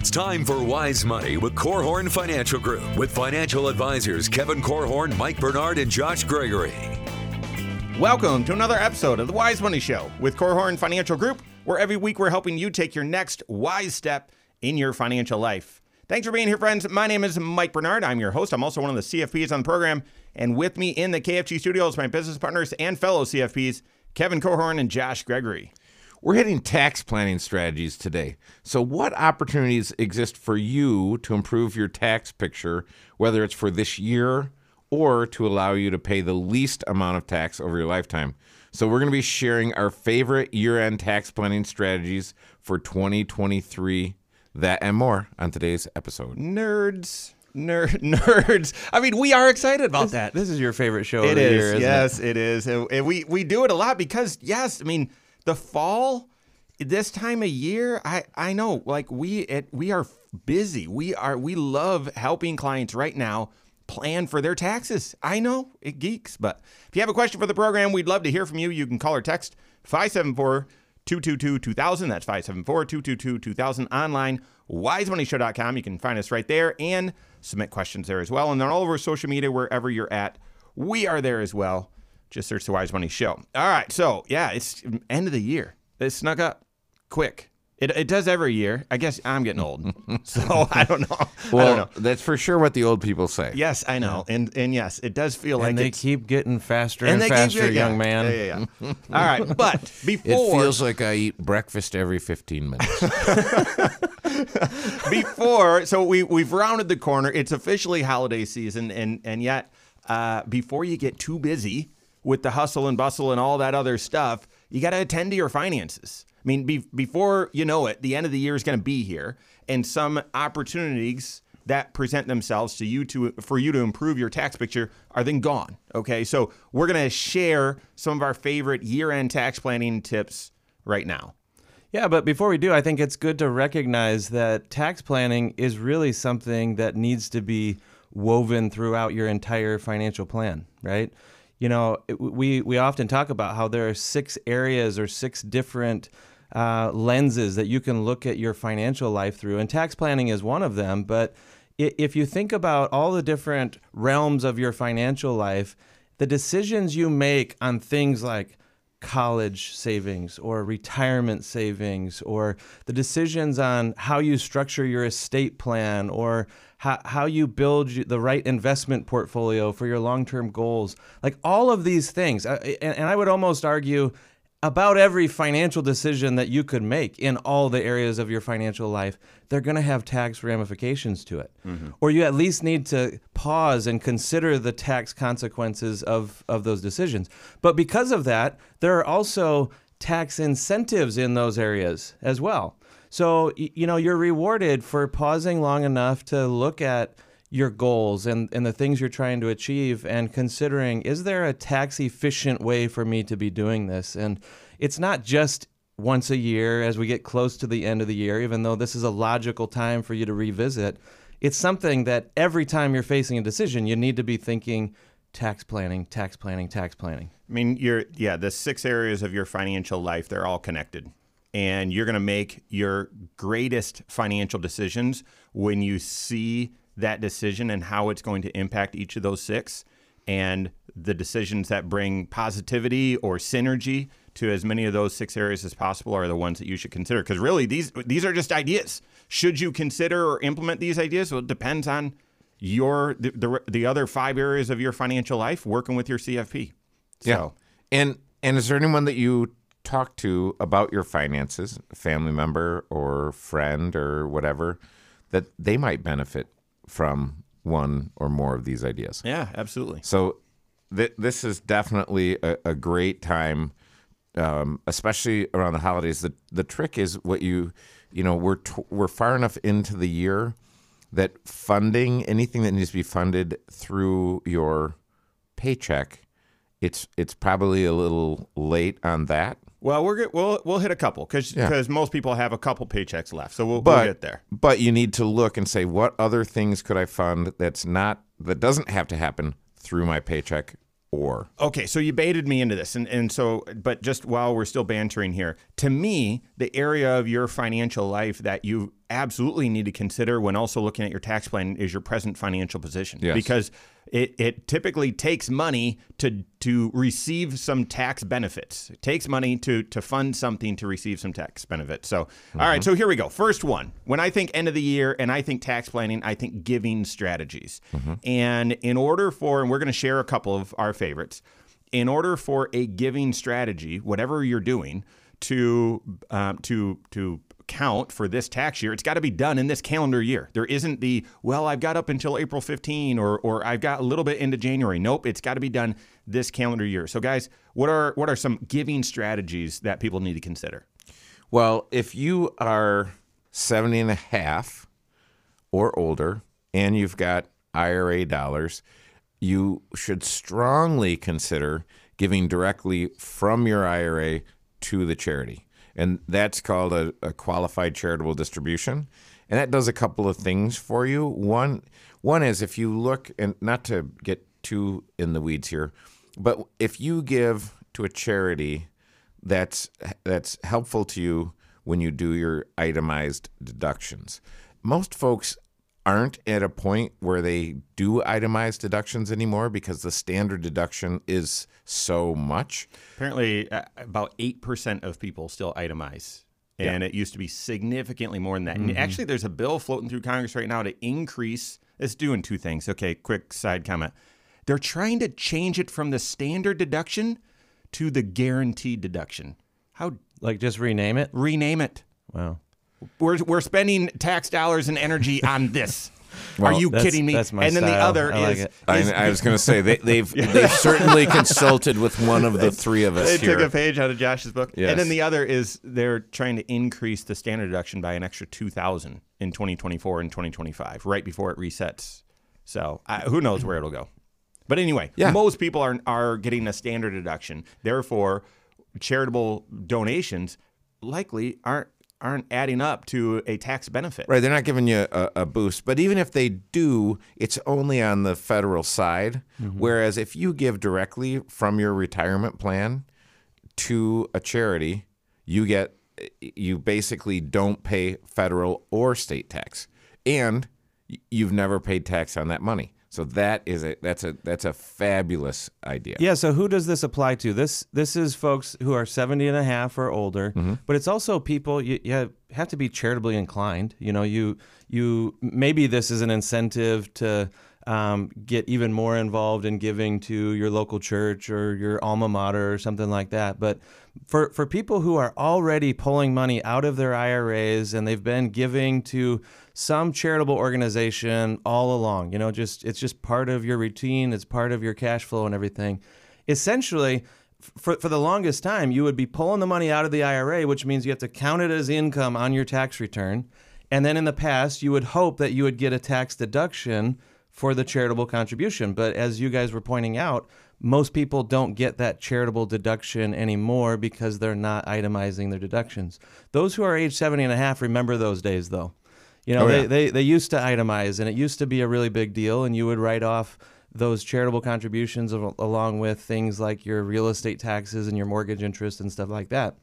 It's time for Wise Money with Korhorn Financial Group with financial advisors Kevin Korhorn, Mike Bernard, and Josh Gregory. Welcome to another episode of the Wise Money Show with Korhorn Financial Group, where every week we're helping you take your next wise step in your financial life. Thanks for being here, friends. My name is Mike Bernard. I'm your host. I'm also one of the CFPs on the program. And with me in the KFG studios, my business partners and fellow CFPs, Kevin Korhorn and Josh Gregory. We're hitting tax planning strategies today. So, what opportunities exist for you to improve your tax picture, whether it's for this year or to allow you to pay the least amount of tax over your lifetime? So, we're going to be sharing our favorite year end tax planning strategies for 2023. That and more on today's episode. Nerds. Nerd, nerds. I mean, we are excited about that. This is your favorite show It is. year, yes, it is. And and we we do it a lot because yes, I mean the fall, this time of year, I I know like we it, we are busy. We are we love helping clients right now plan for their taxes. I know it geeks, but if you have a question for the program, we'd love to hear from you. You can call or text 574 222 2000. That's 574 222 2000 online, wisemoneyshow.com. You can find us right there and submit questions there as well. And then all over social media, wherever you're at, we are there as well. Just search the Wise Money Show. All right. So, yeah, it's end of the year. It snuck up quick. It, it does every year. I guess I'm getting old. So, I don't know. I Well, don't know. that's for sure what the old people say. Yes, I know. And and yes, it does feel like they keep getting faster and, keep- faster, yeah, young man. Yeah, yeah, yeah. All right, but before It feels like I eat breakfast every 15 minutes. before so we we've rounded the corner. It's officially holiday season, and and yet uh, before you get too busy with the hustle and bustle and all that other stuff, you got to attend to your finances. I mean, be, before you know it, the end of the year is going to be here, and some opportunities that present themselves to you to for you to improve your tax picture are then gone. Okay, so we're going to share some of our favorite year-end tax planning tips right now. Yeah, but before we do, I think it's good to recognize that tax planning is really something that needs to be woven throughout your entire financial plan, right? You know, we we often talk about how there are six areas or six different uh, lenses that you can look at your financial life through, and tax planning is one of them. But if you think about all the different realms of your financial life, the decisions you make on things like college savings or retirement savings or the decisions on how you structure your estate plan or how, how you build the right investment portfolio for your long-term goals like all of these things uh, and, and i would almost argue about every financial decision that you could make in all the areas of your financial life, they're going to have tax ramifications to it. Or you at least need to pause and consider the tax consequences of, of those decisions. But because of that, there are also tax incentives in those areas as well. So, you know, you're rewarded for pausing long enough to look at your goals and, and the things you're trying to achieve and considering is there a tax efficient way for me to be doing this? And it's not just once a year as we get close to the end of the year even though this is a logical time for you to revisit. It's something that every time you're facing a decision you need to be thinking tax planning tax planning tax planning. I mean, you're yeah, the six areas of your financial life, they're all connected. And you're going to make your greatest financial decisions when you see that decision and how it's going to impact each of those six and the decisions that bring positivity or synergy to as many of those six areas as possible are the ones that you should consider because really these these are just ideas. Should you consider or implement these ideas? Well, it depends on your the, the, the other five areas of your financial life working with your CFP. Yeah. And and is there anyone that you talk to about your finances, family member or friend or whatever, that they might benefit from one or more of these ideas? yeah, absolutely. So th- this is definitely a, a great time, um, especially around the holidays. The the trick is what you you know we're t- we're far enough into the year that funding anything that needs to be funded through your paycheck, it's it's probably a little late on that. Well, we're good. We'll we'll hit a couple because Yeah. most people have a couple paychecks left, so we'll, But we'll get there. But you need to look and say what other things could I fund that's not that doesn't have to happen through my paycheck or Okay, so you baited me into this, and and so, but just while we're still bantering here, to me, the area of your financial life that you absolutely need to consider when also looking at your tax plan is your present financial position. Yes. Because it, it typically takes money to to receive some tax benefits. It takes money to to fund something to receive some tax benefits. So, all right, so here we go. First one. When I think end of the year and I think tax planning, I think giving strategies. And in order for, and we're going to share a couple of our favorites in order for a giving strategy, whatever you're doing, to um, to to count for this tax year, it's got to be done in this calendar year. There isn't the well, I've got up until April 15 or or I've got a little bit into January. Nope, it's got to be done this calendar year. So guys, what are what are some giving strategies that people need to consider? Well, if you are 70 and a half or older and you've got IRA dollars, you should strongly consider giving directly from your IRA to the charity. And that's called a, a qualified charitable distribution. And that does a couple of things for you. One one is if you look and not to get too in the weeds here, but if you give to a charity that's that's helpful to you when you do your itemized deductions. Most folks aren't at a point where they do itemized deductions anymore because the standard deduction is so much. Apparently, uh, about eight percent of people still itemize, and it used to be significantly more than that. And actually, there's a bill floating through Congress right now to increase. It's doing two things. Okay, quick side comment. They're trying to change it from the standard deduction to the guaranteed deduction. How Like just rename it. rename it? Wow. We're we're spending tax dollars and energy on this. Are you That's- kidding me? that's my and then the other I like is, it. is I, I was going to say they, they've they've certainly consulted with one of the three of us They here. took a page out of Josh's book. Yes. And then the other is they're trying to increase the standard deduction by an extra 2000 in 2024 and 2025, right before it resets. So I, who knows where it'll go. But anyway, Yeah. most people are, are getting a standard deduction. Therefore, charitable donations likely aren't aren't adding up to a tax benefit. Right, they're not giving you a, a boost, but even if they do, it's only on the federal side. Mm-hmm. Whereas if you give directly from your retirement plan to a charity, you get you basically don't pay federal or state tax, and you've never paid tax on that money. So that is a that's a that's a fabulous idea. Yeah, so who does this apply to? This this is folks who are 70 and a half or older, mm-hmm. but it's also people you, you have to be charitably inclined. You know, you you maybe this is an incentive to um, get even more involved in giving to your local church or your alma mater or something like that. But for for people who are already pulling money out of their IRAs and they've been giving to some charitable organization all along, you know, just it's just part of your routine, it's part of your cash flow and everything. Essentially, for, for the longest time, you would be pulling the money out of the IRA, which means you have to count it as income on your tax return. And then in the past, you would hope that you would get a tax deduction for the charitable contribution. But as you guys were pointing out, most people don't get that charitable deduction anymore because they're not itemizing their deductions. Those who are age 70 and a half remember those days, though. You know, Oh, they, yeah. they, they used to itemize, and it used to be a really big deal, and you would write off those charitable contributions along with things like your real estate taxes and your mortgage interest and stuff like that.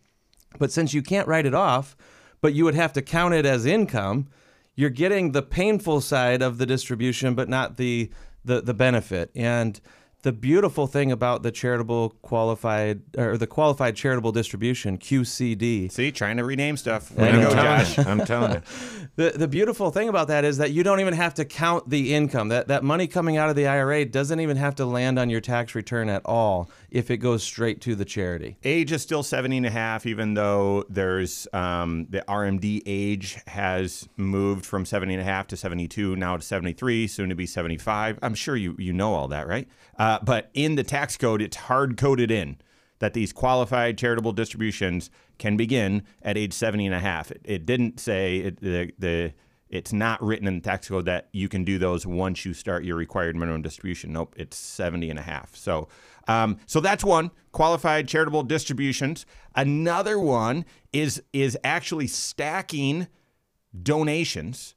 But since you can't write it off, but you would have to count it as income, you're getting the painful side of the distribution, but not the the, the benefit. And the beautiful thing about the charitable qualified or the qualified charitable distribution QCD See, trying to rename stuff. Way to go, Josh. I'm telling you. The the beautiful thing about that is that you don't even have to count the income. That that money coming out of the IRA doesn't even have to land on your tax return at all if it goes straight to the charity. age is still 70 and a half, even though there's um, the RMD age has moved from 70 and a half to 72, now to 73, soon to be 75. I'm sure you, you know all that, right? Uh, but in the tax code, it's hard coded in that these qualified charitable distributions can begin at age 70 and a half. It, it didn't say it, the, the it's not written in the tax code that you can do those once you start your required minimum distribution. Nope, it's 70 and a half. So, um, so that's one qualified charitable distributions. Another one is is actually stacking donations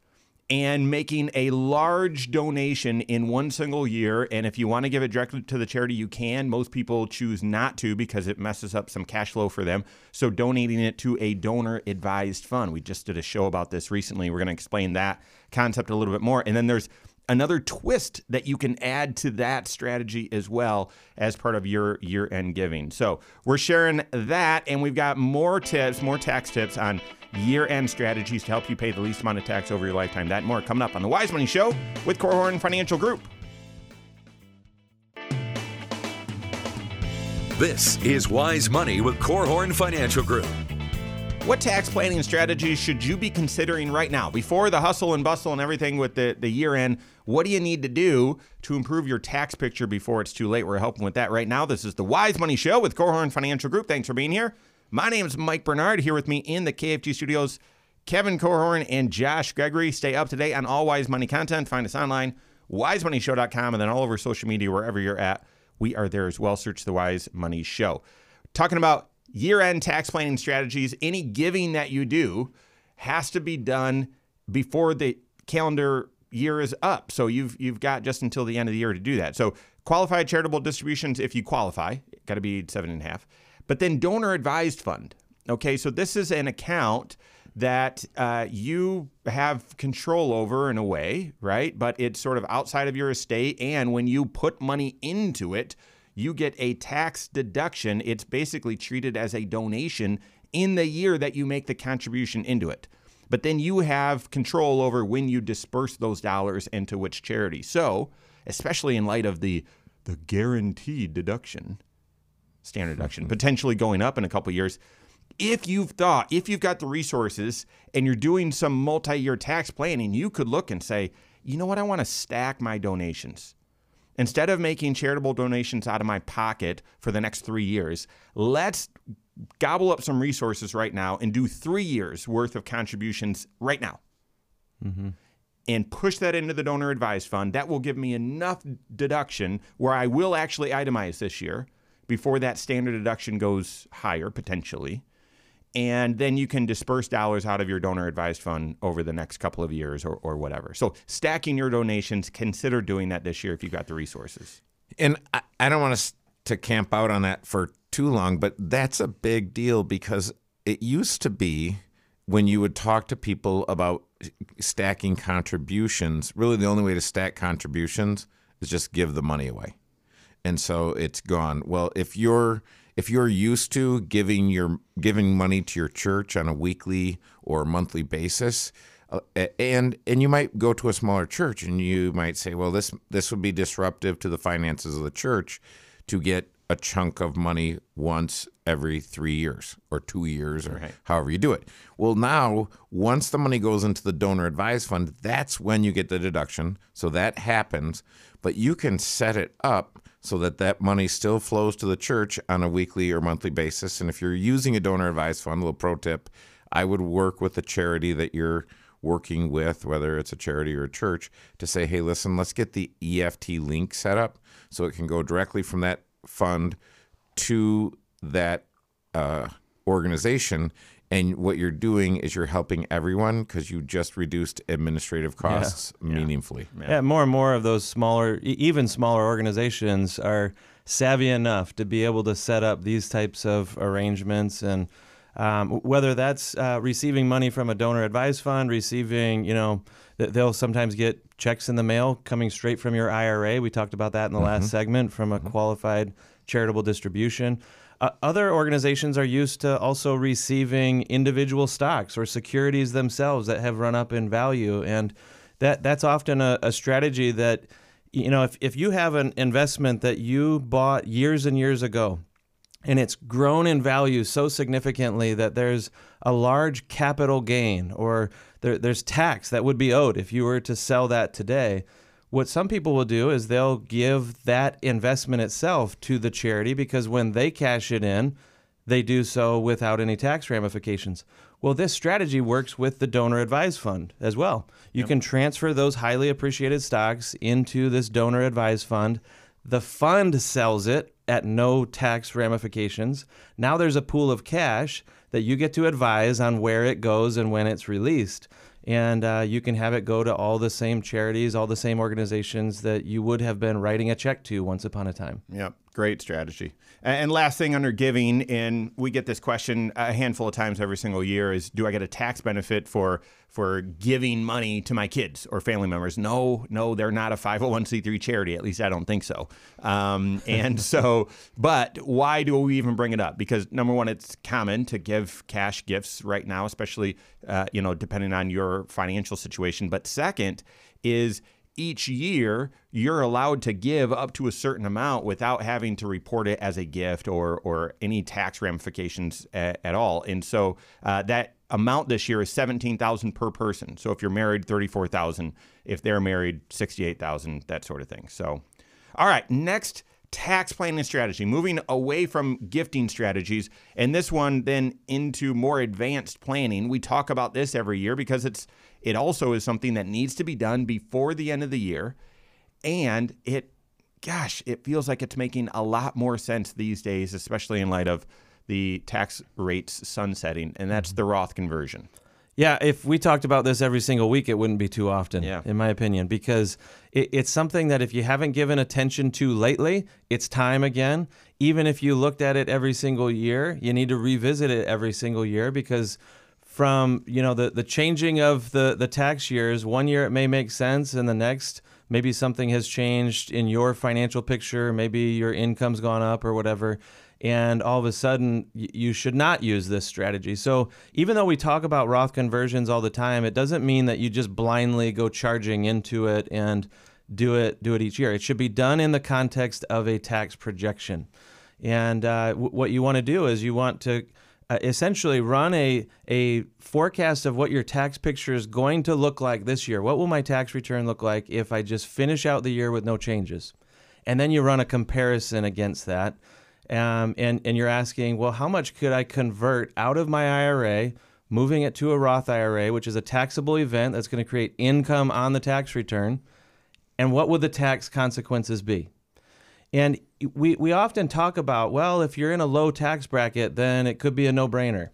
and making a large donation in one single year. And if you want to give it directly to the charity, you can. Most people choose not to because it messes up some cash flow for them. So donating it to a donor advised fund. We just did a show about this recently. We're going to explain that concept a little bit more. And then there's another twist that you can add to that strategy as well as part of your year end giving. So we're sharing that, and we've got more tips, more tax tips on year end strategies to help you pay the least amount of tax over your lifetime. That more coming up on the Wise Money Show with Korhorn Financial Group. This is Wise Money with Korhorn Financial Group. What tax planning strategies should you be considering right now? Before the hustle and bustle and everything with the, the year end, what do you need to do to improve your tax picture before it's too late? We're helping with that right now. This is the Wise Money Show with Korhorn Financial Group. Thanks for being here. My name is Mike Bernard. Here with me in the KFG studios, Kevin Korhorn and Josh Gregory. Stay up to date on all Wise Money content. Find us online, wisemoneyshow.com, and then all over social media, wherever you're at. We are there as well. Search the Wise Money Show. Talking about year end tax planning strategies, any giving that you do has to be done before the calendar year is up. So you've you've got just until the end of the year to do that. So qualified charitable distributions, if you qualify, got to be seven and a half. But then donor advised fund. Okay, so this is an account that uh, you have control over in a way, right? But it's sort of outside of your estate. And when you put money into it, you get a tax deduction. It's basically treated as a donation in the year that you make the contribution into it. But then you have control over when you disperse those dollars into which charity. So, especially in light of the the guaranteed deduction, standard deduction, potentially going up in a couple years, if you've thought, if you've got the resources and you're doing some multi-year tax planning, you could look and say, you know what, I want to stack my donations. Instead of making charitable donations out of my pocket for the next three years, let's gobble up some resources right now and do three years worth of contributions right now. Mm-hmm. And push that into the donor advised fund. That will give me enough deduction where I will actually itemize this year before that standard deduction goes higher potentially and then you can disperse dollars out of your donor advised fund over the next couple of years or, or whatever. So stacking your donations, consider doing that this year if you've got the resources. And I, I don't want us to camp out on that for too long, but that's a big deal because it used to be when you would talk to people about stacking contributions, really the only way to stack contributions is just give the money away. And so it's gone. Well, if you're if you're used to giving your giving money to your church on a weekly or monthly basis, uh, and and you might go to a smaller church and you might say, well, this this would be disruptive to the finances of the church to get a chunk of money once every three years or two years or right. however you do it. Well, now once the money goes into the donor advised fund, that's when you get the deduction. So that happens, but you can set it up so that that money still flows to the church on a weekly or monthly basis. And if you're using a donor advised fund, a little pro tip, I would work with the charity that you're working with, whether it's a charity or a church, to say, hey, listen, let's get the EFT link set up so it can go directly from that fund to that uh, organization and what you're doing is you're helping everyone because you just reduced administrative costs yeah. meaningfully. Yeah. yeah, more and more of those smaller, even smaller organizations are savvy enough to be able to set up these types of arrangements and. Um, whether that's uh, receiving money from a donor advised fund, receiving, you know, they'll sometimes get checks in the mail coming straight from your IRA. We talked about that in the mm-hmm. last segment from a mm-hmm. qualified charitable distribution. Uh, other organizations are used to also receiving individual stocks or securities themselves that have run up in value, and that that's often a, a strategy that you know if, if you have an investment that you bought years and years ago and it's grown in value so significantly that there's a large capital gain or there, there's tax that would be owed if you were to sell that today what some people will do is they'll give that investment itself to the charity because when they cash it in, they do so without any tax ramifications. Well, this strategy works with the donor advised fund as well. You yep. can transfer those highly appreciated stocks into this donor advised fund. The fund sells it at no tax ramifications. Now there's a pool of cash that you get to advise on where it goes and when it's released. And uh, you can have it go to all the same charities, all the same organizations that you would have been writing a check to once upon a time. Yep, great strategy. And last thing under giving, and we get this question a handful of times every single year: is do I get a tax benefit for for giving money to my kids or family members? No, no, they're not a 501c3 charity. At least I don't think so. Um, and so, but why do we even bring it up? Because number one, it's common to give cash gifts right now, especially uh, you know depending on your financial situation. But second is each year you're allowed to give up to a certain amount without having to report it as a gift or or any tax ramifications at, at all. And so uh, that amount this year is 17,000 per person. So if you're married 34,000, if they're married 68,000, that sort of thing. So all right, next tax planning strategy, moving away from gifting strategies, and this one then into more advanced planning. We talk about this every year because it's it also is something that needs to be done before the end of the year. And it, gosh, it feels like it's making a lot more sense these days, especially in light of the tax rates sunsetting, and that's mm-hmm. the Roth conversion. Yeah, if we talked about this every single week, it wouldn't be too often, Yeah. in my opinion, because it, it's something that if you haven't given attention to lately, it's time again. Even if you looked at it every single year, you need to revisit it every single year because from you know the the changing of the the tax years, one year it may make sense, and the next maybe something has changed in your financial picture, maybe your income's gone up or whatever and all of a sudden you should not use this strategy. So even though we talk about Roth conversions all the time, it doesn't mean that you just blindly go charging into it and do it do it each year. It should be done in the context of a tax projection. And uh, what you want to do is you want to uh, essentially run a a forecast of what your tax picture is going to look like this year. What will my tax return look like if I just finish out the year with no changes? And then you run a comparison against that. Um, and, and you're asking, well, how much could I convert out of my IRA, moving it to a Roth IRA, which is a taxable event that's going to create income on the tax return? And what would the tax consequences be? And we, we often talk about, well, if you're in a low tax bracket, then it could be a no brainer.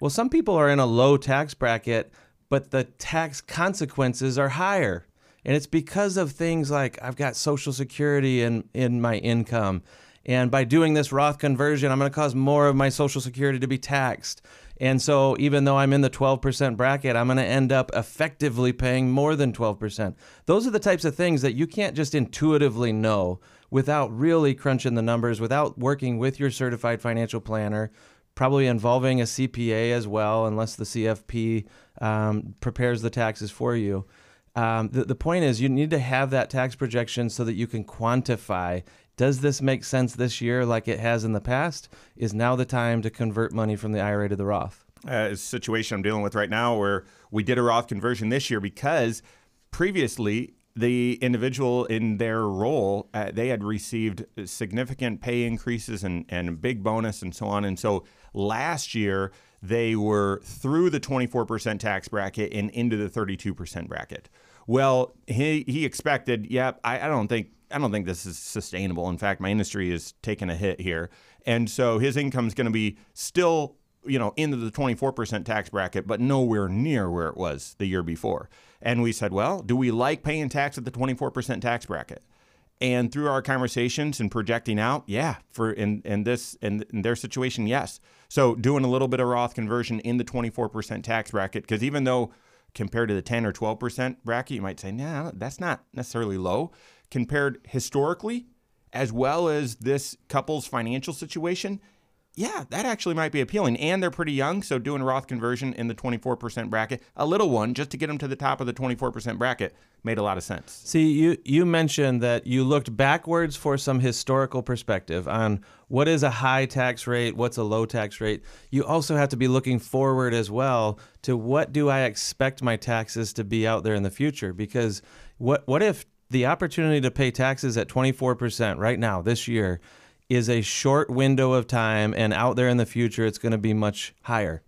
Well, some people are in a low tax bracket, but the tax consequences are higher. And it's because of things like I've got Social Security in, in my income. And by doing this Roth conversion, I'm going to cause more of my Social Security to be taxed. And so, even though I'm in the 12% bracket, I'm going to end up effectively paying more than 12%. Those are the types of things that you can't just intuitively know without really crunching the numbers, without working with your certified financial planner, probably involving a CPA as well, unless the CFP um, prepares the taxes for you. Um, the, the point is, you need to have that tax projection so that you can quantify does this make sense this year like it has in the past? Is now the time to convert money from the IRA to the Roth? uh, situation I'm dealing with right now where we did a Roth conversion this year because previously the individual in their role uh, they had received significant pay increases and, and a big bonus and so on and so last year they were through the 24% tax bracket and into the 32% bracket well he, he expected yep I, I don't think I don't think this is sustainable. In fact, my industry is taking a hit here. And so his income is going to be still, you know, into the 24% tax bracket, but nowhere near where it was the year before. And we said, well, do we like paying tax at the 24% tax bracket? And through our conversations and projecting out, yeah, for in, in this in, in their situation, yes. So doing a little bit of Roth conversion in the 24% tax bracket, because even though compared to the 10 or 12% bracket, you might say, nah, that's not necessarily low compared historically, as well as this couple's financial situation, yeah, that actually might be appealing. And they're pretty young, so doing Roth conversion in the 24% bracket, a little one, just to get them to the top of the 24% bracket, made a lot of sense. See, you you mentioned that you looked backwards for some historical perspective on what is a high tax rate, what's a low tax rate. You also have to be looking forward as well to what do I expect my taxes to be out there in the future because what what if the opportunity to pay taxes at 24% right now this year is a short window of time and out there in the future it's going to be much higher.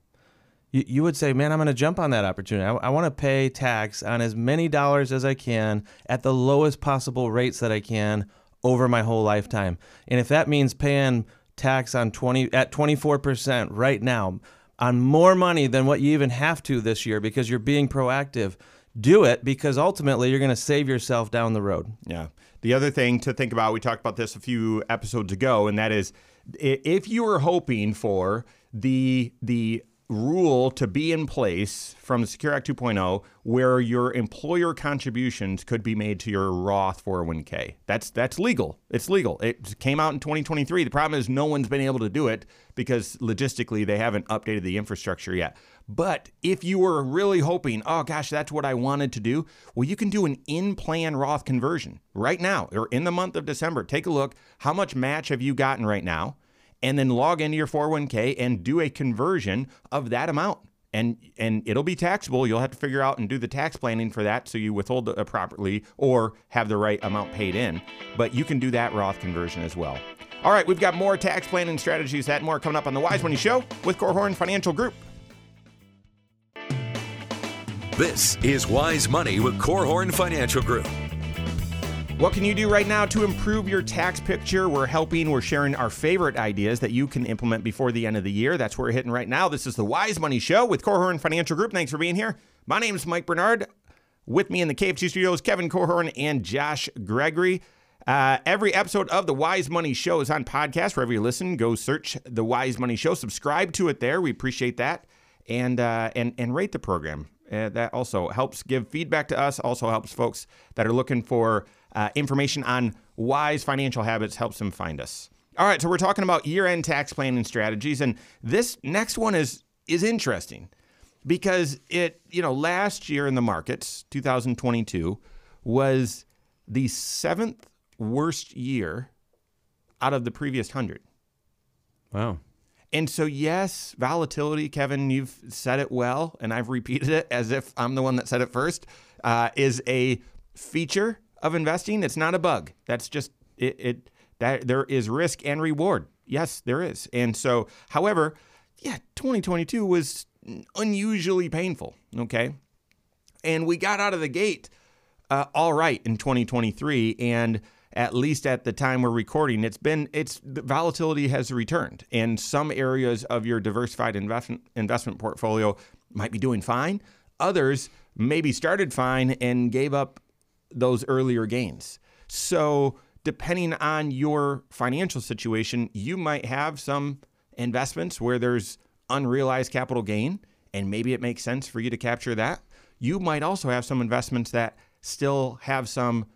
You, you would say man i'm going to jump on that opportunity. I, I want to pay tax on as many dollars as i can at the lowest possible rates that i can over my whole lifetime. And if that means paying tax on 20 at 24% right now on more money than what you even have to this year because you're being proactive, do it because ultimately you're going to save yourself down the road. Yeah. The other thing to think about, we talked about this a few episodes ago, and that is if you were hoping for the the rule to be in place from the Secure Act 2.0 where your employer contributions could be made to your Roth 401k. That's that's legal. It's legal. It came out in 2023. The problem is no one's been able to do it because logistically they haven't updated the infrastructure yet. But if you were really hoping, oh gosh, that's what I wanted to do, well, you can do an in plan Roth conversion right now or in the month of December. Take a look. How much match have you gotten right now? and then log into your 401k and do a conversion of that amount. And and it'll be taxable. You'll have to figure out and do the tax planning for that so you withhold it uh, properly or have the right amount paid in. But you can do that Roth conversion as well. All right, we've got more tax planning strategies, that more coming up on the Wise Money Show with Korhorn Financial Group. This is Wise Money with Korhorn Financial Group. What can you do right now to improve your tax picture? We're helping, we're sharing our favorite ideas that you can implement before the end of the year. That's where we're hitting right now. This is the Wise Money Show with Korhorn Financial Group. Thanks for being here. My name is Mike Bernard. With me in the KFG studios, Kevin Korhorn and Josh Gregory. Uh, every episode of the Wise Money Show is on podcast. Wherever you listen, go search the Wise Money Show. Subscribe to it there. We appreciate that, and uh, and and rate the program. Uh, that also helps give feedback to us. Also helps folks that are looking for uh, information on wise financial habits helps them find us. All right, so we're talking about year-end tax planning strategies, and this next one is is interesting because it you know last year in the markets, 2022, was the seventh worst year out of the previous hundred. Wow. And so, yes, volatility, Kevin, you've said it well, and I've repeated it as if I'm the one that said it first, uh, is a feature of investing. It's not a bug. That's just it, it that there is risk and reward. Yes, there is. And so, however, yeah, 2022 was unusually painful. Okay. And we got out of the gate uh, all right in 2023. And at least at the time we're recording, it's been, it's the volatility has returned. And some areas of your diversified investment, investment portfolio might be doing fine. Others maybe started fine and gave up those earlier gains. So, depending on your financial situation, you might have some investments where there's unrealized capital gain, and maybe it makes sense for you to capture that. You might also have some investments that still have some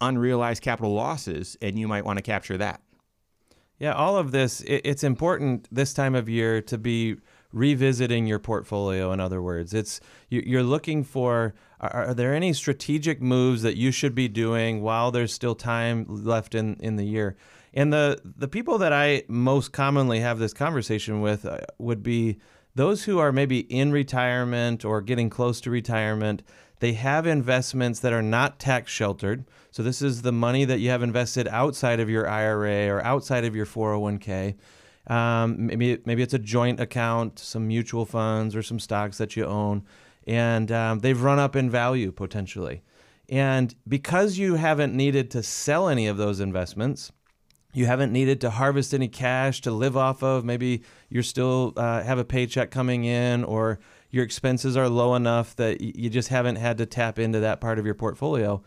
unrealized capital losses, and you might want to capture that. Yeah, all of this, it's important this time of year to be revisiting your portfolio in other words it's you're looking for are, there any strategic moves that you should be doing while there's still time left in in the year and the the people that i most commonly have this conversation with uh, would be those who are maybe in retirement or getting close to retirement they have investments that are not tax sheltered so this is the money that you have invested outside of your ira or outside of your 401k um, maybe maybe it's a joint account, some mutual funds or some stocks that you own, and um, they've run up in value potentially. And because you haven't needed to sell any of those investments, you haven't needed to harvest any cash to live off of. Maybe you're still uh, have a paycheck coming in, or your expenses are low enough that you just haven't had to tap into that part of your portfolio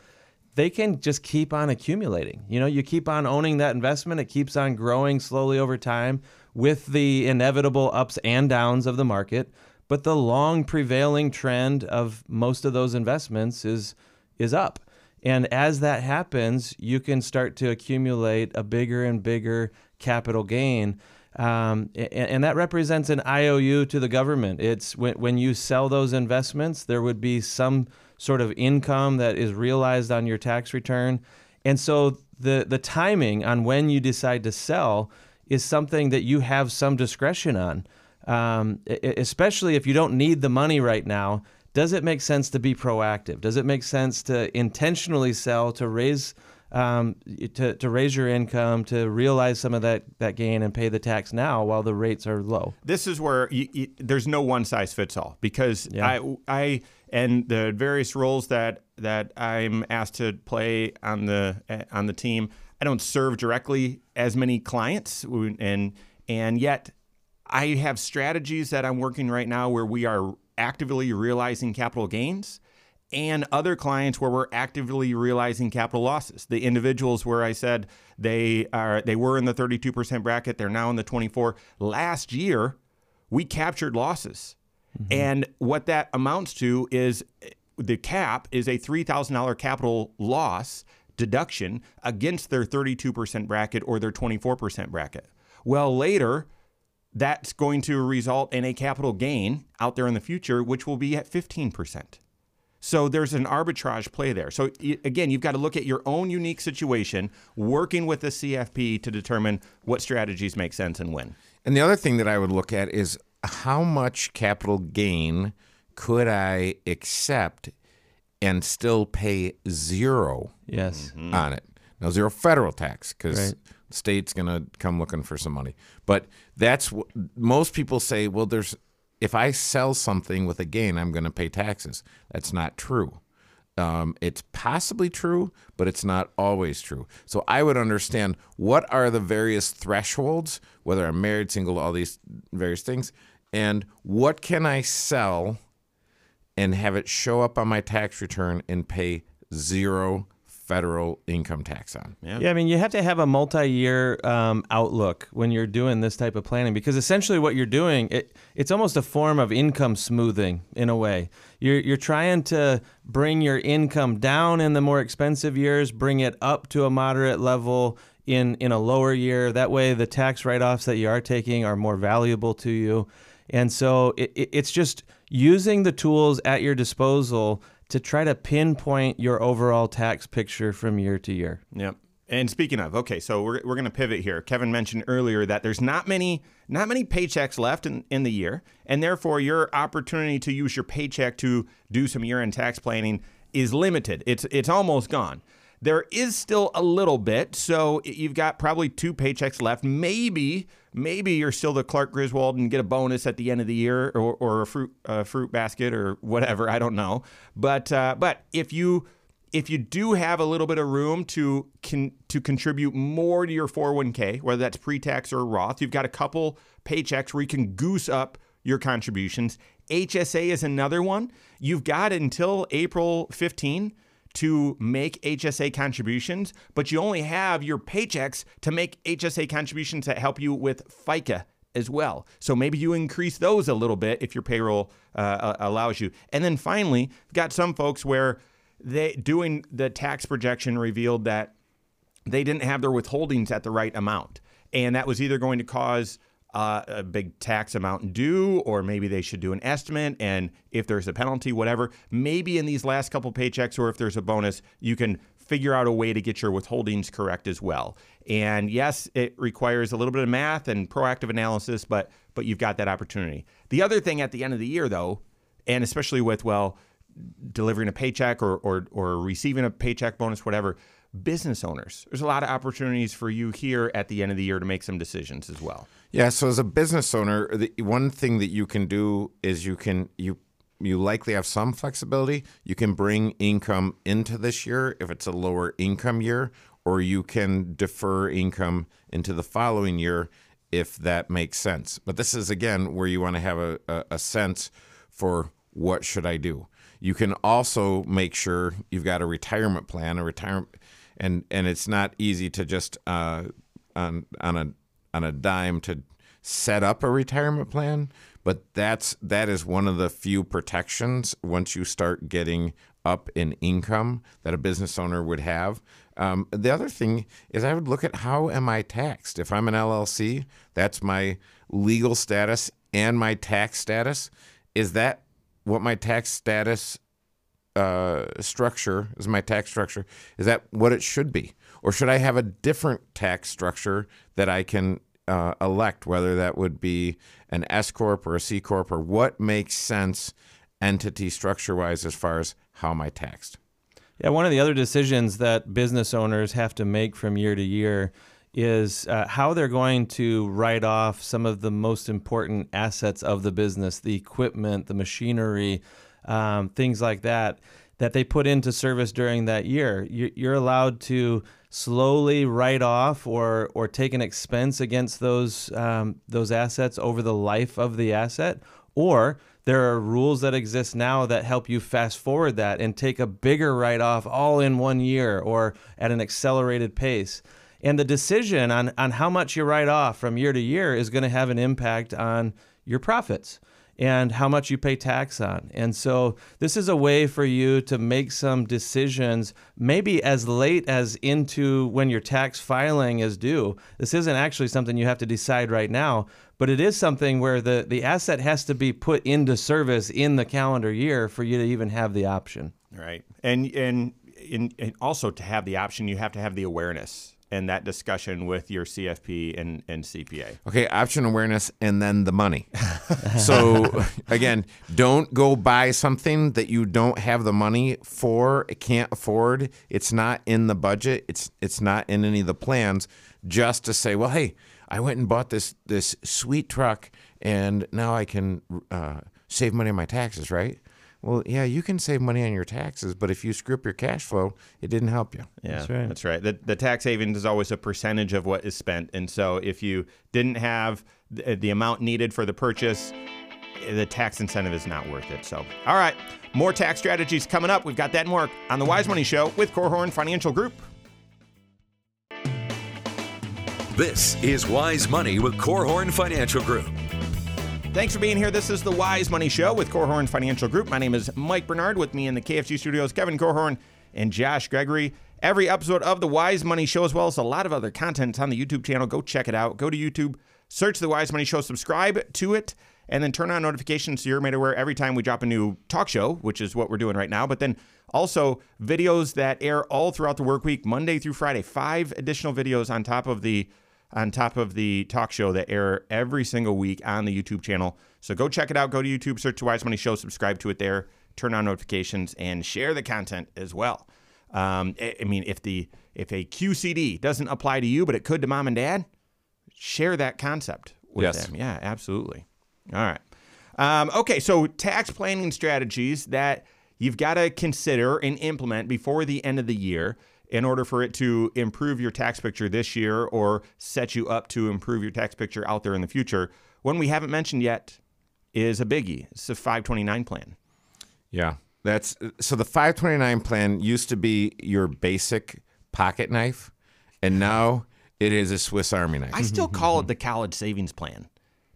they can just keep on accumulating. You know, you keep on owning that investment, it keeps on growing slowly over time with the inevitable ups and downs of the market. But the long prevailing trend of most of those investments is is up. And as that happens, you can start to accumulate a bigger and bigger capital gain. Um, and, and, that represents an IOU to the government. It's when, when you sell those investments, there would be some sort of income that is realized on your tax return. And so the the timing on when you decide to sell is something that you have some discretion on, um, especially if you don't need the money right now. Does it make sense to be proactive? Does it make sense to intentionally sell to raise um, to, to raise your income, to realize some of that, that gain and pay the tax now while the rates are low. This is where you, you, there's no one size fits all because yeah. I, I and the various roles that that I'm asked to play on the on the team, I don't serve directly as many clients, and and yet I have strategies that I'm working right now where we are actively realizing capital gains and other clients where we're actively realizing capital losses. The individuals where I said they are they were in the 32% bracket, they're now in the 24. Last year, we captured losses. Mm-hmm. And what that amounts to is eh, the cap is a $3,000 capital loss deduction against their 32% bracket or their 24% bracket. Well, later, that's going to result in a capital gain out there in the future, which will be at 15%. So there's an arbitrage play there. So again, you've got to look at your own unique situation, working with the CFP to determine what strategies make sense and when. And the other thing that I would look at is how much capital gain could I accept and still pay zero Yes. Mm-hmm. on it? Now, zero federal tax because Right. the state's going to come looking for some money. But that's what most people say. Well, there's if I sell something with a gain, I'm going to pay taxes. That's not true. Um, it's possibly true, but it's not always true. So I would understand what are the various thresholds, whether I'm married, single, all these various things, and what can I sell and have it show up on my tax return and pay zero federal income tax on. Yeah, I mean, you have to have a multi-year um, outlook when you're doing this type of planning because essentially what you're doing, it, it's almost a form of income smoothing in a way. You're, you're trying to bring your income down in the more expensive years, bring it up to a moderate level in, in a lower year. That way the tax write-offs that you are taking are more valuable to you. And so it, it, it's just using the tools at your disposal to try to pinpoint your overall tax picture from year to year. Yep. And speaking of, okay, so we're, we're going to pivot here. Kevin mentioned earlier that there's not many not many paychecks left in, in the year, and therefore your opportunity to use your paycheck to do some year-end tax planning is limited. It's it's almost gone. There is still a little bit, so you've got probably two paychecks left. Maybe maybe you're still the Clark Griswold and get a bonus at the end of the year, or, or a fruit a fruit basket or whatever. I don't know, but uh, but if you if you do have a little bit of room to can to contribute more to your 401k, whether that's pre-tax or Roth, you've got a couple paychecks where you can goose up your contributions. HSA is another one. You've got until April 15 to make HSA contributions, but you only have your paychecks to make HSA contributions that help you with FICA as well. So maybe you increase those a little bit if your payroll uh, allows you. And then finally, we've got some folks where they doing the tax projection revealed that they didn't have their withholdings at the right amount, and that was either going to cause uh, a big tax amount due, or maybe they should do an estimate. And if there's a penalty, whatever, maybe in these last couple paychecks, or if there's a bonus, you can figure out a way to get your withholdings correct as well. And yes, it requires a little bit of math and proactive analysis, but but you've got that opportunity. The other thing at the end of the year, though, and especially with well, delivering a paycheck or or, or receiving a paycheck bonus, whatever. Business owners, there's a lot of opportunities for you here at the end of the year to make some decisions as well. Yeah. So as a business owner, the one thing that you can do is you can you you likely have some flexibility. You can bring income into this year if it's a lower income year, or you can defer income into the following year if that makes sense. But this is again where you want to have a, a, a sense for what should I do. You can also make sure you've got a retirement plan, a retirement, and and it's not easy to just uh, on on a on a dime to set up a retirement plan, but that's that is one of the few protections once you start getting up in income that a business owner would have. Um, the other thing is I would look at how am I taxed? If I'm an LLC, that's my legal status and my tax status. Is that what my tax status uh, structure is my tax structure? Is that what it should be? Or should I have a different tax structure that I can uh, elect, whether that would be an S Corp or a C Corp, or what makes sense entity structure wise as far as how am I taxed? Yeah, one of the other decisions that business owners have to make from year to year is uh, how they're going to write off some of the most important assets of the business, the equipment, the machinery, um, things like that. That they put into service during that year. You- You're allowed to slowly write off or or take an expense against those um, those assets over the life of the asset, or there are rules that exist now that help you fast forward that and take a bigger write off all in one year or at an accelerated pace. And the decision on, on how much you write off from year to year is going to have an impact on your profits and how much you pay tax on. And so this is a way for you to make some decisions maybe as late as into when your tax filing is due. This isn't actually something you have to decide right now, but it is something where the, the asset has to be put into service in the calendar year for you to even have the option. Right. And, and and and also to have the option, you have to have the awareness and that discussion with your CFP and, and CPA. Okay, option awareness and then the money. so again, don't go buy something that you don't have the money for, it can't afford. It's not in the budget. It's it's not in any of the plans. Just to say, well, hey, I went and bought this this sweet truck, and now I can uh, save money on my taxes, right? Well, yeah, you can save money on your taxes, but if you screw up your cash flow, it didn't help you. Yeah, That's right. That's right. The, the tax savings is always a percentage of what is spent, and so if you didn't have the, uh, the amount needed for the purchase, the tax incentive is not worth it. So, all right, more tax strategies coming up. We've got that and more on the Wise Money Show with Korhorn Financial Group. This is Wise Money with Korhorn Financial Group. Thanks for being here. This is the Wise Money Show with Korhorn Financial Group. My name is Mike Bernard. With me in the KFG studios, Kevin Korhorn and Josh Gregory. Every episode of the Wise Money Show, as well as a lot of other content, on the YouTube channel. Go check it out. Go to YouTube, search the Wise Money Show, subscribe to it, and then turn on notifications so you're made aware every time we drop a new talk show, which is what we're doing right now. But then also videos that air all throughout the work week, Monday through Friday. Five additional videos on top of the on top of the talk show that air every single week on the YouTube channel. So go check it out. Go to YouTube, search the Wise Money Show, subscribe to it there, turn on notifications, and share the content as well. Um, I mean, if the if a QCD doesn't apply to you, but it could to mom and dad, share that concept with Yes. them. Yeah, absolutely. All right. Um, okay, so tax planning strategies that you've got to consider and implement before the end of the year in order for it to improve your tax picture this year or set you up to improve your tax picture out there in the future. One we haven't mentioned yet is a biggie. It's a 529 plan. Yeah. That's so the 529 plan used to be your basic pocket knife and now it is a Swiss Army knife. I still call it the college savings plan,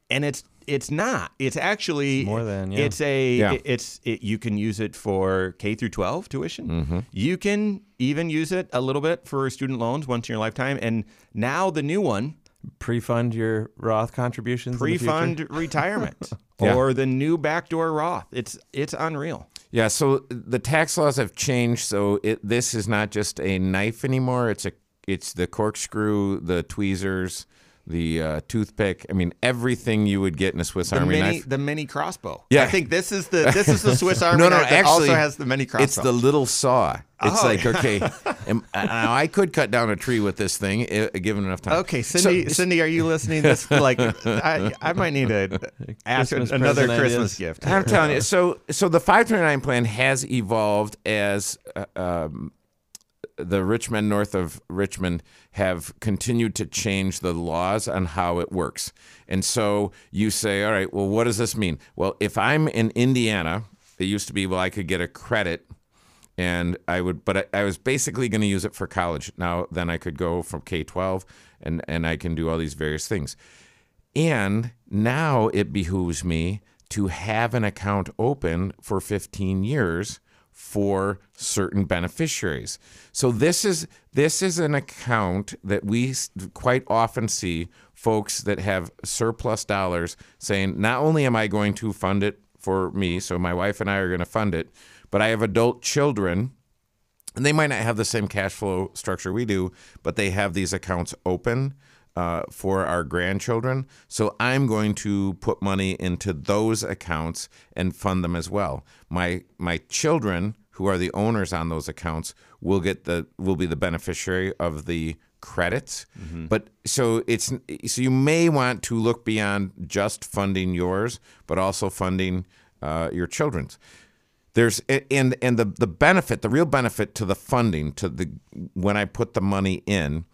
and it's it's not. It's actually more than, yeah. It's a Yeah. it- it's it, you can use it for K through 12 tuition. Mm-hmm. You can even use it a little bit for student loans once in your lifetime. And now the new one, Pre-fund your Roth contributions. in the pre-fund retirement Yeah. or the new backdoor Roth. It's it's unreal. Yeah, so the tax laws have changed. So it, this is not just a knife anymore. It's a it's the corkscrew, the tweezers, the uh, toothpick. I mean, everything you would get in a Swiss The Army mini knife. the mini crossbow. Yeah. I think this is the this is the Swiss Army no, no, knife that actually, also has the mini crossbow. It's the little saw. It's Oh. like okay, am- uh, now I could cut down a tree with this thing uh, given enough time. Okay, So- Cindy, Cindy, are you listening? This like, I, I might need to ask Christmas another Christmas ideas. gift. I'm telling you. So, so the 529 plan has evolved as uh, um, the rich men north of Richmond have continued to change the laws on how it works. And so you say, all right, well, what does this mean? Well, if I'm in Indiana, it used to be, well, I could get a credit and I would, but I, I was basically going to use it for college. Now, then I could go from K 12 and, and I can do all these various things. And now it behooves me to have an account open for 15 years for certain beneficiaries. So this is this is an account that we quite often see folks that have surplus dollars saying not only am I going to fund it for me, so my wife and I are going to fund it, but I have adult children and they might not have the same cash flow structure we do, but they have these accounts open uh, for our grandchildren. So I'm going to put money into those accounts and fund them as well. My my children, who are the owners on those accounts, will get the will be the beneficiary of the credits. But so it's so you may want to look beyond just funding yours, but also funding uh, your children's there's and and the the benefit, the real benefit to the funding to the when I put the money in,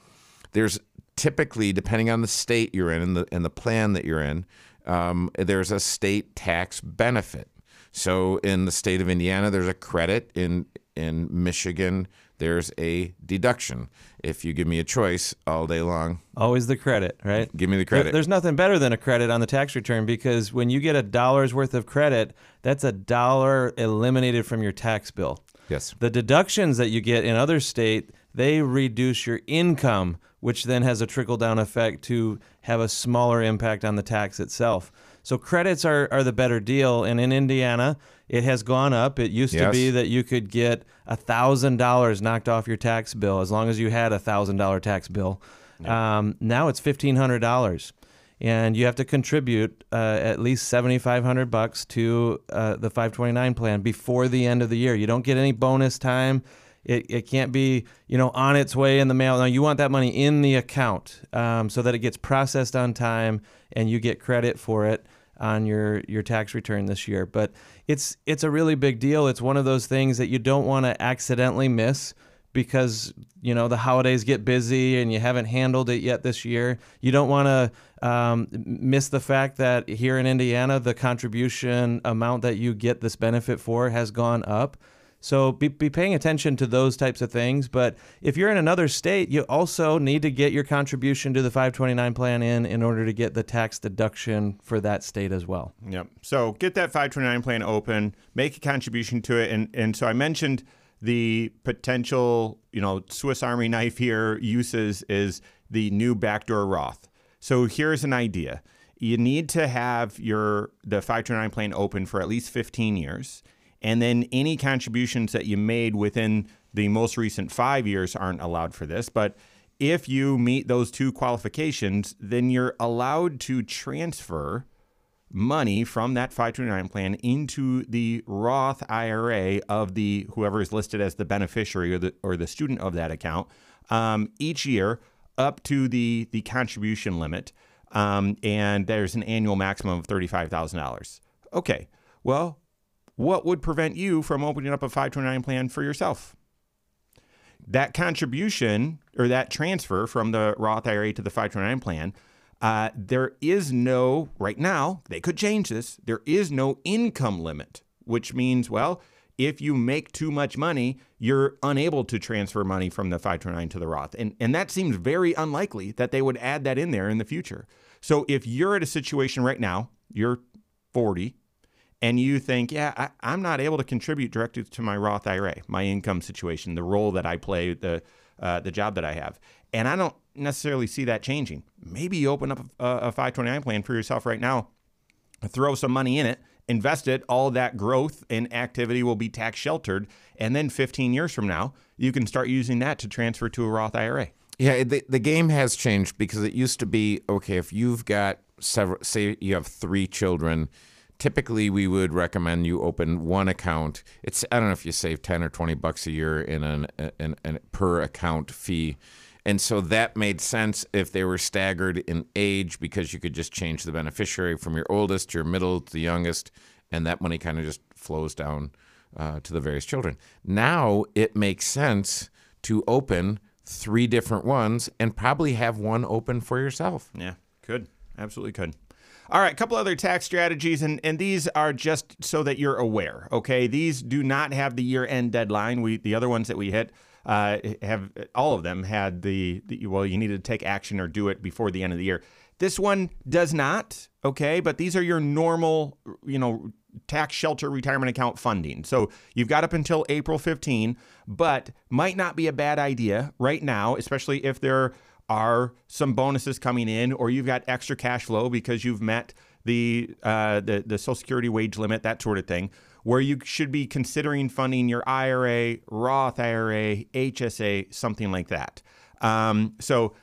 there's typically depending on the state you're in and the and the plan that you're in, um, there's a state tax benefit. So in the state of Indiana, there's a credit. In in Michigan, there's a deduction. If you give me a choice all day long, Always the credit, right? give me the There- credit. There's nothing better than a credit on the tax return because when you get a dollar's worth of credit, that's a dollar eliminated from your tax bill. yes. The deductions that you get in other state, they reduce your income, which then has a trickle down effect to have a smaller impact on the tax itself. So credits are, are the better deal. And in Indiana, it has gone up. It used to be that you could get thousand dollars knocked off your tax bill as long as you had a thousand dollar tax bill. Um, now it's fifteen hundred dollars and you have to contribute uh, at least 7500 bucks to uh, the 529 plan before the end of the year you don't get any bonus time it, it can't be you know on its way in the mail Now you want that money in the account um, so that it gets processed on time and you get credit for it on your your tax return this year but it's it's a really big deal it's one of those things that you don't want to accidentally miss because you know the holidays get busy and you haven't handled it yet this year. You don't want to um, miss the fact that here in Indiana, the contribution amount that you get this benefit for has gone up. So be, be paying attention to those types of things. But if you're in another state, you also need to get your contribution to the 529 plan in in order to get the tax deduction for that state as well. Yep. So get that 529 plan open, make a contribution to it. And, and so I mentioned the potential, you know, Swiss Army knife here uses is the new backdoor Roth. So here's an idea. You need to have your the 529 plan open for at least 15 years. And then any contributions that you made within the most recent five years aren't allowed for this. But if you meet those two qualifications, then you're allowed to transfer money from that 529 plan into the Roth IRA of the whoever is listed as the beneficiary or the or the student of that account um, each year up to the the contribution limit, um, and there's an annual maximum of thirty five thousand dollars. Okay, well, what would prevent you from opening up a 529 plan for yourself? That contribution or that transfer from the Roth IRA to the 529 plan uh, there is no, right now, they could change this, there is no income limit, which means, well, if you make too much money, you're unable to transfer money from the 529 to the Roth. And, and that seems very unlikely that they would add that in there in the future. So if you're at a situation right now, you're 40, and you think, yeah, I, I'm not able to contribute directly to my Roth IRA, my income situation, the role that I play, the uh, the job that I have, and I don't necessarily see that changing. Maybe you open up a, a 529 plan for yourself right now, throw some money in it, invest it. All that growth and activity will be tax sheltered, and then 15 years from now, you can start using that to transfer to a Roth IRA. Yeah, the, the game has changed because it used to be okay, if you've got several, say you have three children, typically we would recommend you open one account. It's, I don't know if you save 10 or 20 bucks a year in an, an, an per account fee. And so that made sense if they were staggered in age because you could just change the beneficiary from your oldest to your middle to the youngest, and that money kind of just flows down uh, to the various children. Now it makes sense to open three different ones and probably have one open for yourself. Yeah, could. Absolutely could. All right, a couple other tax strategies, and, and these are just so that you're aware. Okay, these do not have the year end deadline. We the other ones that we hit uh, have all of them had the, the well, you need to take action or do it before the end of the year. This one does not. Okay, but these are your normal, you know, tax shelter retirement account funding. So you've got up until April 15, but might not be a bad idea right now, especially if there are some bonuses coming in or you've got extra cash flow because you've met the uh, the the Social Security wage limit, that sort of thing, where you should be considering funding your IRA, Roth IRA, HSA, something like that. Um, so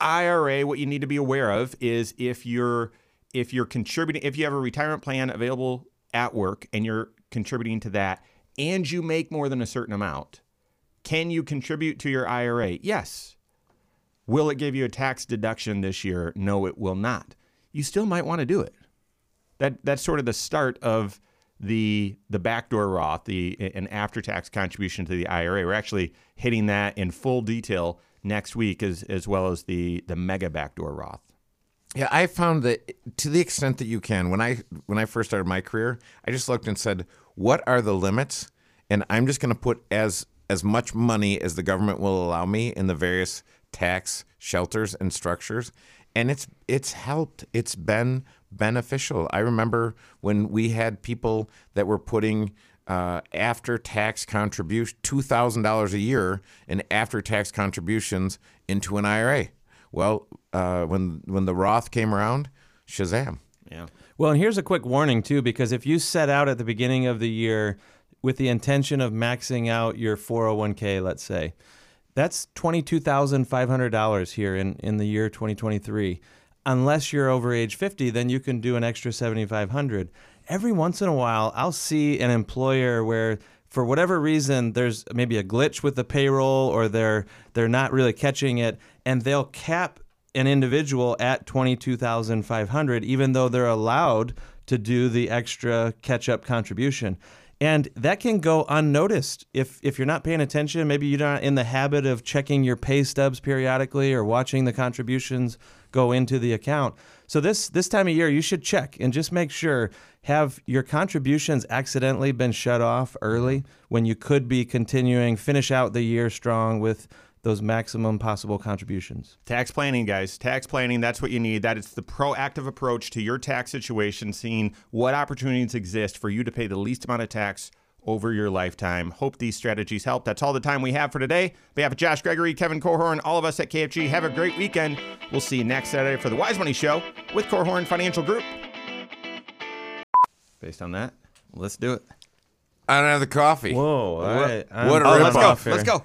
IRA, what you need to be aware of is if you're if you're contributing, if you have a retirement plan available at work and you're contributing to that, and you make more than a certain amount, can you contribute to your IRA? Yes. Will it give you a tax deduction this year? No, it will not. You still might want to do it. That that's sort of the start of the the backdoor Roth, the an after tax contribution to the IRA. We're actually hitting that in full detail next week, as as well as the the mega backdoor Roth. Yeah, I found that to the extent that you can. When I when I first started my career, I just looked and said, "What are the limits?" And I'm just going to put as as much money as the government will allow me in the various tax shelters and structures, and it's it's helped. It's been beneficial. I remember when we had people that were putting uh, after tax contribution two thousand dollars a year in after tax contributions into an IRA. Well, uh, when when the Roth came around, Shazam! Yeah. Well, and here's a quick warning too, because if you set out at the beginning of the year with the intention of maxing out your 401k, let's say, that's $22,500 here in, in the year 2023. Unless you're over age 50, then you can do an extra 7500 Every once in a while, I'll see an employer where for whatever reason there's maybe a glitch with the payroll or they're they're not really catching it and they'll cap an individual at 22,500 even though they're allowed to do the extra catch-up contribution. And that can go unnoticed if if you're not paying attention. Maybe you're not in the habit of checking your pay stubs periodically or watching the contributions go into the account. So this this time of year, you should check and just make sure have your contributions accidentally been shut off early when you could be continuing finish out the year strong with those maximum possible contributions. Tax planning, guys. Tax planning, that's what you need. That is the proactive approach to your tax situation, seeing what opportunities exist for you to pay the least amount of tax over your lifetime. Hope these strategies help. That's all the time we have for today. On behalf of Josh Gregory, Kevin Korhorn, all of us at KFG, have a great weekend. We'll see you next Saturday for the Wise Money Show with Korhorn Financial Group. Based on that, let's do it. I don't have the coffee. Whoa! All right. I'm- what a Oh, rip let's go. Let's go.